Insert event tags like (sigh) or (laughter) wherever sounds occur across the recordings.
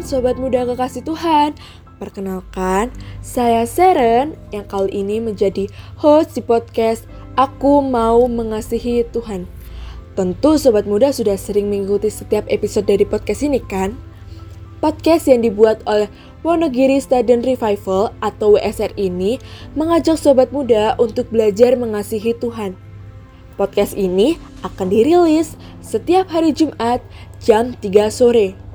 Sobat Muda Kekasih Tuhan. Perkenalkan, saya Seren yang kali ini menjadi host di podcast Aku Mau Mengasihi Tuhan. Tentu Sobat Muda sudah sering mengikuti setiap episode dari podcast ini kan? Podcast yang dibuat oleh Wonogiri Student Revival atau WSR ini mengajak Sobat Muda untuk belajar mengasihi Tuhan. Podcast ini akan dirilis setiap hari Jumat jam 3 sore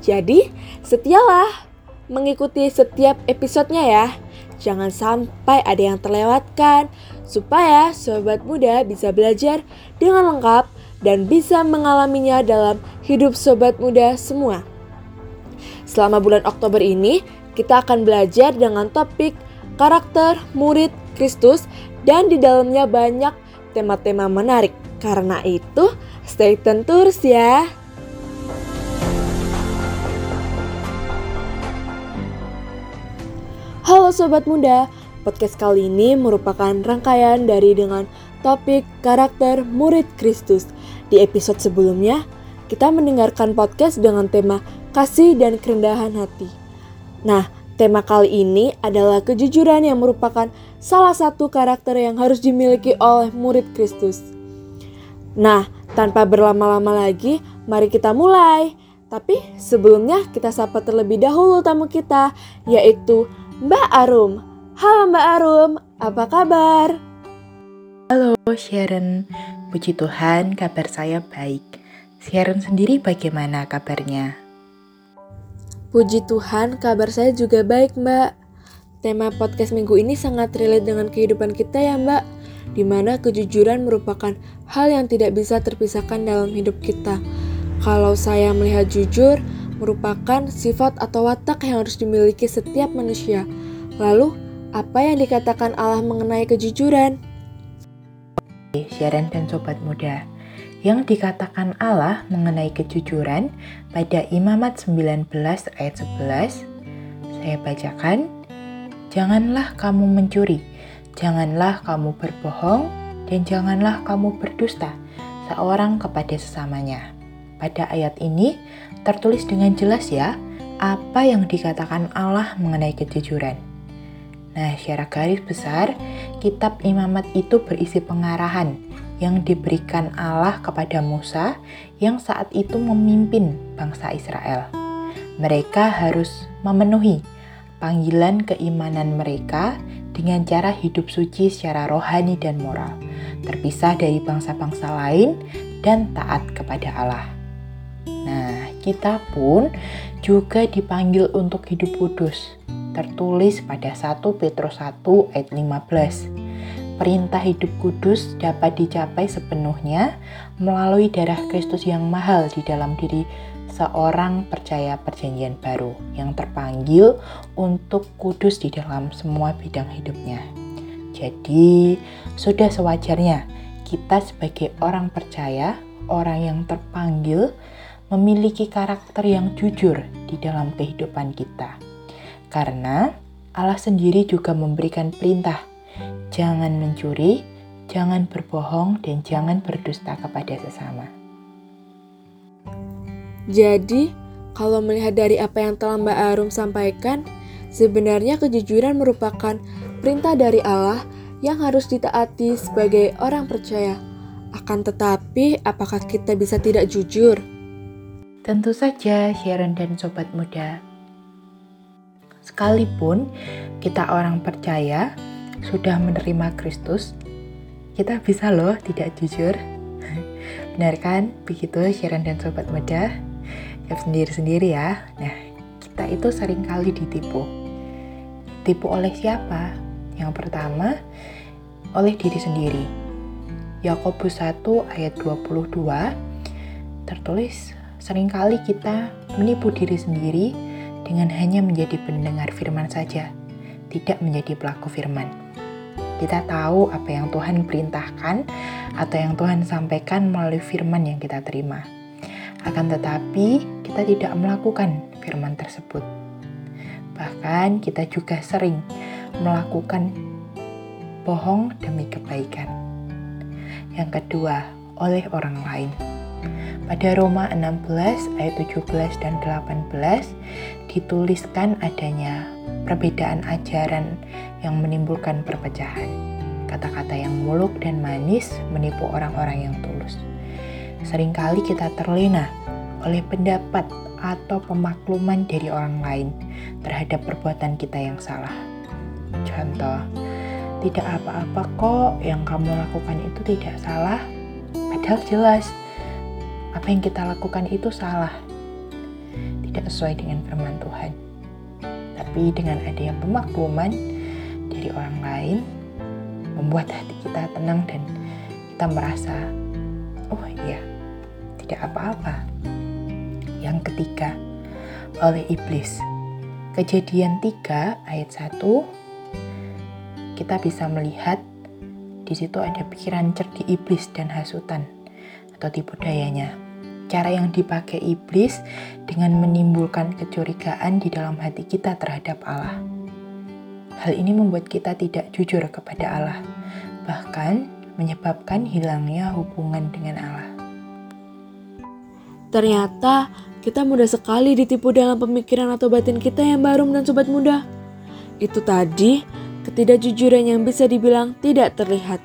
jadi, setialah mengikuti setiap episodenya ya. Jangan sampai ada yang terlewatkan, supaya sobat muda bisa belajar dengan lengkap dan bisa mengalaminya dalam hidup sobat muda semua. Selama bulan Oktober ini, kita akan belajar dengan topik karakter murid Kristus dan di dalamnya banyak tema-tema menarik. Karena itu, stay tune terus ya. Halo Sobat Muda, podcast kali ini merupakan rangkaian dari dengan topik karakter murid Kristus. Di episode sebelumnya, kita mendengarkan podcast dengan tema kasih dan kerendahan hati. Nah, tema kali ini adalah kejujuran yang merupakan salah satu karakter yang harus dimiliki oleh murid Kristus. Nah, tanpa berlama-lama lagi, mari kita mulai. Tapi sebelumnya kita sapa terlebih dahulu tamu kita, yaitu Mbak Arum. Halo Mbak Arum, apa kabar? Halo Sharon, puji Tuhan kabar saya baik. Sharon sendiri bagaimana kabarnya? Puji Tuhan kabar saya juga baik Mbak. Tema podcast minggu ini sangat relate dengan kehidupan kita ya Mbak. Di mana kejujuran merupakan hal yang tidak bisa terpisahkan dalam hidup kita. Kalau saya melihat jujur, merupakan sifat atau watak yang harus dimiliki setiap manusia. Lalu, apa yang dikatakan Allah mengenai kejujuran? Sharon dan Sobat Muda, yang dikatakan Allah mengenai kejujuran pada Imamat 19 ayat 11, saya bacakan, Janganlah kamu mencuri, janganlah kamu berbohong, dan janganlah kamu berdusta seorang kepada sesamanya. Pada ayat ini, tertulis dengan jelas ya apa yang dikatakan Allah mengenai kejujuran. Nah, secara garis besar, kitab imamat itu berisi pengarahan yang diberikan Allah kepada Musa yang saat itu memimpin bangsa Israel. Mereka harus memenuhi panggilan keimanan mereka dengan cara hidup suci secara rohani dan moral, terpisah dari bangsa-bangsa lain dan taat kepada Allah. Nah, kita pun juga dipanggil untuk hidup kudus. Tertulis pada 1 Petrus 1 ayat 15. Perintah hidup kudus dapat dicapai sepenuhnya melalui darah Kristus yang mahal di dalam diri seorang percaya perjanjian baru yang terpanggil untuk kudus di dalam semua bidang hidupnya. Jadi, sudah sewajarnya kita sebagai orang percaya, orang yang terpanggil memiliki karakter yang jujur di dalam kehidupan kita. Karena Allah sendiri juga memberikan perintah, jangan mencuri, jangan berbohong, dan jangan berdusta kepada sesama. Jadi, kalau melihat dari apa yang telah Mbak Arum sampaikan, sebenarnya kejujuran merupakan perintah dari Allah yang harus ditaati sebagai orang percaya. Akan tetapi, apakah kita bisa tidak jujur? Tentu saja Sharon dan Sobat Muda. Sekalipun kita orang percaya sudah menerima Kristus, kita bisa loh tidak jujur. (laughs) Benar kan? Begitu Sharon dan Sobat Muda. Ya sendiri-sendiri ya. Nah, kita itu sering kali ditipu. Tipu oleh siapa? Yang pertama, oleh diri sendiri. Yakobus 1 ayat 22 tertulis Seringkali kita menipu diri sendiri dengan hanya menjadi pendengar firman saja, tidak menjadi pelaku firman. Kita tahu apa yang Tuhan perintahkan atau yang Tuhan sampaikan melalui firman yang kita terima. Akan tetapi, kita tidak melakukan firman tersebut. Bahkan kita juga sering melakukan bohong demi kebaikan. Yang kedua, oleh orang lain Pada Roma 16 ayat 17 dan 18 dituliskan adanya perbedaan ajaran yang menimbulkan perpecahan. Kata-kata yang muluk dan manis menipu orang-orang yang tulus. Seringkali kita terlena oleh pendapat atau pemakluman dari orang lain terhadap perbuatan kita yang salah. Contoh, tidak apa-apa kok yang kamu lakukan itu tidak salah, padahal jelas apa yang kita lakukan itu salah. Tidak sesuai dengan firman Tuhan. Tapi dengan adanya pemakluman dari orang lain, membuat hati kita tenang dan kita merasa, oh iya, tidak apa-apa. Yang ketiga, oleh iblis. Kejadian 3 ayat 1 kita bisa melihat di situ ada pikiran cerdik iblis dan hasutan atau tipu dayanya. Cara yang dipakai iblis dengan menimbulkan kecurigaan di dalam hati kita terhadap Allah. Hal ini membuat kita tidak jujur kepada Allah, bahkan menyebabkan hilangnya hubungan dengan Allah. Ternyata kita mudah sekali ditipu dalam pemikiran atau batin kita yang baru dan sobat muda. Itu tadi ketidakjujuran yang bisa dibilang tidak terlihat.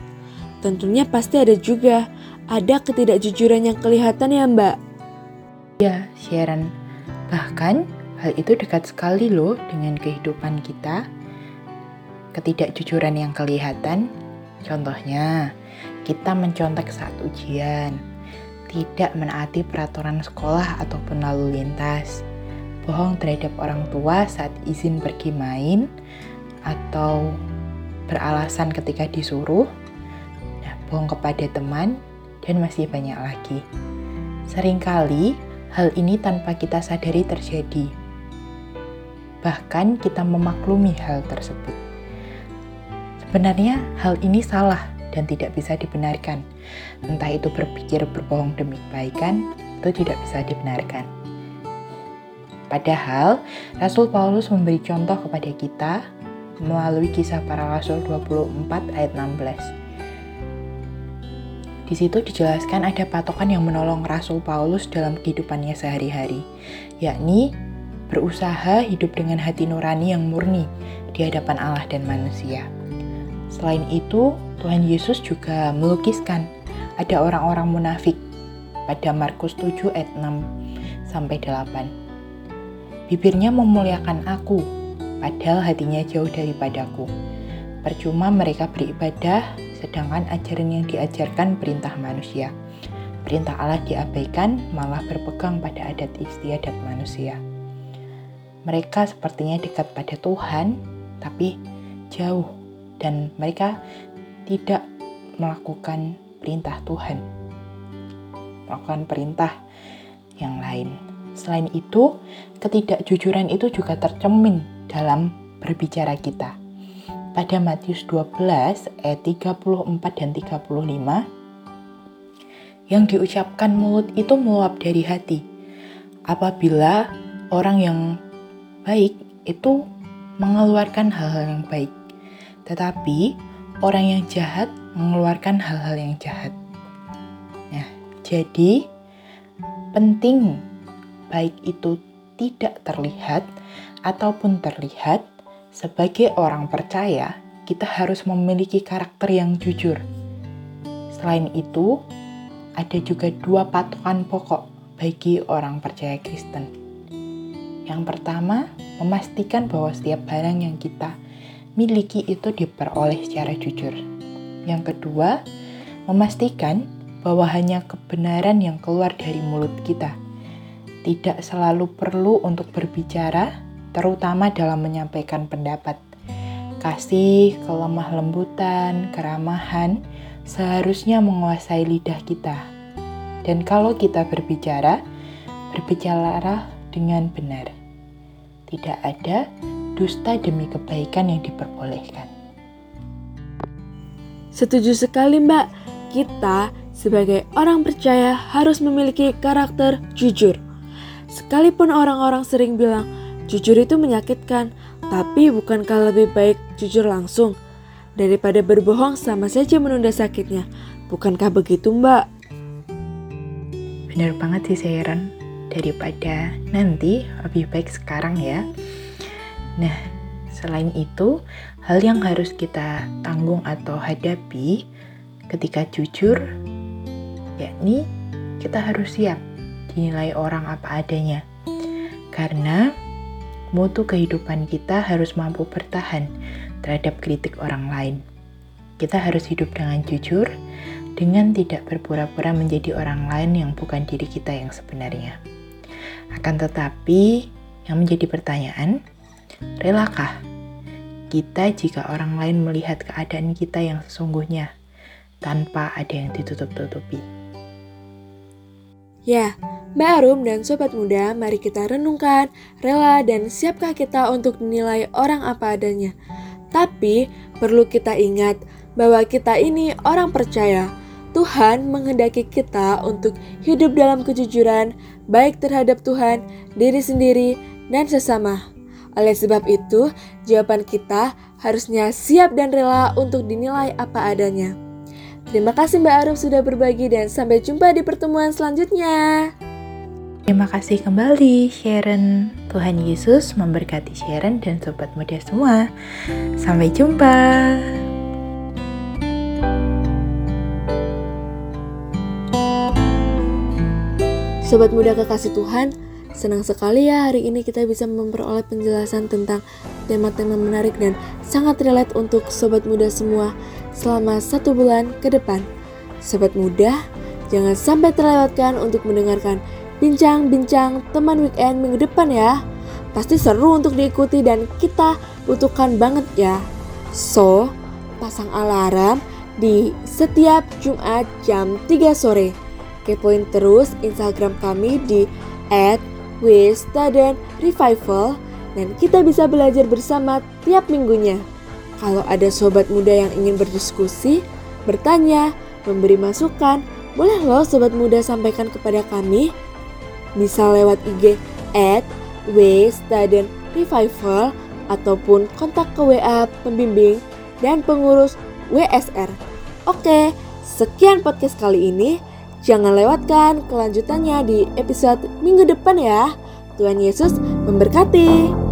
Tentunya pasti ada juga, ada ketidakjujuran yang kelihatan ya mbak. Ya, Sharon. Bahkan hal itu dekat sekali loh dengan kehidupan kita. Ketidakjujuran yang kelihatan, contohnya kita mencontek saat ujian, tidak menaati peraturan sekolah ataupun lalu lintas, bohong terhadap orang tua saat izin pergi main, atau beralasan ketika disuruh, nah, bohong kepada teman, dan masih banyak lagi. Seringkali hal ini tanpa kita sadari terjadi. Bahkan kita memaklumi hal tersebut. Sebenarnya hal ini salah dan tidak bisa dibenarkan. Entah itu berpikir berbohong demi kebaikan, itu tidak bisa dibenarkan. Padahal, Rasul Paulus memberi contoh kepada kita melalui kisah para rasul 24 ayat 16. Di situ dijelaskan ada patokan yang menolong Rasul Paulus dalam kehidupannya sehari-hari, yakni berusaha hidup dengan hati nurani yang murni di hadapan Allah dan manusia. Selain itu, Tuhan Yesus juga melukiskan ada orang-orang munafik pada Markus 7 ayat 6 sampai 8. Bibirnya memuliakan aku, padahal hatinya jauh daripadaku. Percuma mereka beribadah, sedangkan ajaran yang diajarkan perintah manusia. Perintah Allah diabaikan, malah berpegang pada adat istiadat manusia. Mereka sepertinya dekat pada Tuhan, tapi jauh, dan mereka tidak melakukan perintah Tuhan, melakukan perintah yang lain. Selain itu, ketidakjujuran itu juga tercemin dalam berbicara kita. Pada Matius 12 ayat 34 dan 35, yang diucapkan mulut itu meluap dari hati. Apabila orang yang baik itu mengeluarkan hal-hal yang baik, tetapi orang yang jahat mengeluarkan hal-hal yang jahat. Nah, jadi penting baik itu tidak terlihat ataupun terlihat sebagai orang percaya, kita harus memiliki karakter yang jujur. Selain itu, ada juga dua patokan pokok bagi orang percaya Kristen. Yang pertama, memastikan bahwa setiap barang yang kita miliki itu diperoleh secara jujur. Yang kedua, memastikan bahwa hanya kebenaran yang keluar dari mulut kita. Tidak selalu perlu untuk berbicara, terutama dalam menyampaikan pendapat. Kasih, kelemah lembutan, keramahan seharusnya menguasai lidah kita. Dan kalau kita berbicara, berbicara dengan benar. Tidak ada dusta demi kebaikan yang diperbolehkan. Setuju sekali mbak, kita sebagai orang percaya harus memiliki karakter jujur. Sekalipun orang-orang sering bilang jujur itu menyakitkan, tapi bukankah lebih baik jujur langsung? Daripada berbohong sama saja menunda sakitnya. Bukankah begitu mbak? bener banget sih Sharon. Daripada nanti, lebih baik sekarang ya. Nah, selain itu, hal yang harus kita tanggung atau hadapi ketika jujur, yakni kita harus siap dinilai orang apa adanya. Karena mutu kehidupan kita harus mampu bertahan terhadap kritik orang lain. Kita harus hidup dengan jujur, dengan tidak berpura-pura menjadi orang lain yang bukan diri kita yang sebenarnya. Akan tetapi, yang menjadi pertanyaan, relakah kita jika orang lain melihat keadaan kita yang sesungguhnya tanpa ada yang ditutup-tutupi? Ya, Mbak Arum dan Sobat Muda, mari kita renungkan, rela dan siapkah kita untuk dinilai orang apa adanya. Tapi, perlu kita ingat bahwa kita ini orang percaya. Tuhan menghendaki kita untuk hidup dalam kejujuran, baik terhadap Tuhan, diri sendiri, dan sesama. Oleh sebab itu, jawaban kita harusnya siap dan rela untuk dinilai apa adanya. Terima kasih Mbak Arum sudah berbagi dan sampai jumpa di pertemuan selanjutnya. Terima kasih kembali Sharon. Tuhan Yesus memberkati Sharon dan sobat muda semua. Sampai jumpa. Sobat muda kekasih Tuhan, senang sekali ya hari ini kita bisa memperoleh penjelasan tentang tema-tema menarik dan sangat relate untuk sobat muda semua selama satu bulan ke depan. Sobat muda, jangan sampai terlewatkan untuk mendengarkan bincang-bincang teman weekend minggu depan ya. Pasti seru untuk diikuti dan kita butuhkan banget ya. So, pasang alarm di setiap Jumat jam 3 sore. Kepoin terus Instagram kami di @wisstudentrevival dan kita bisa belajar bersama tiap minggunya. Kalau ada sobat muda yang ingin berdiskusi, bertanya, memberi masukan, boleh loh sobat muda sampaikan kepada kami. Bisa lewat IG at Revival ataupun kontak ke WA pembimbing dan pengurus WSR. Oke, sekian podcast kali ini. Jangan lewatkan kelanjutannya di episode minggu depan ya. Tuhan Yesus memberkati.